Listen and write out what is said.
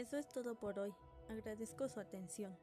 Eso es todo por hoy. Agradezco su atención.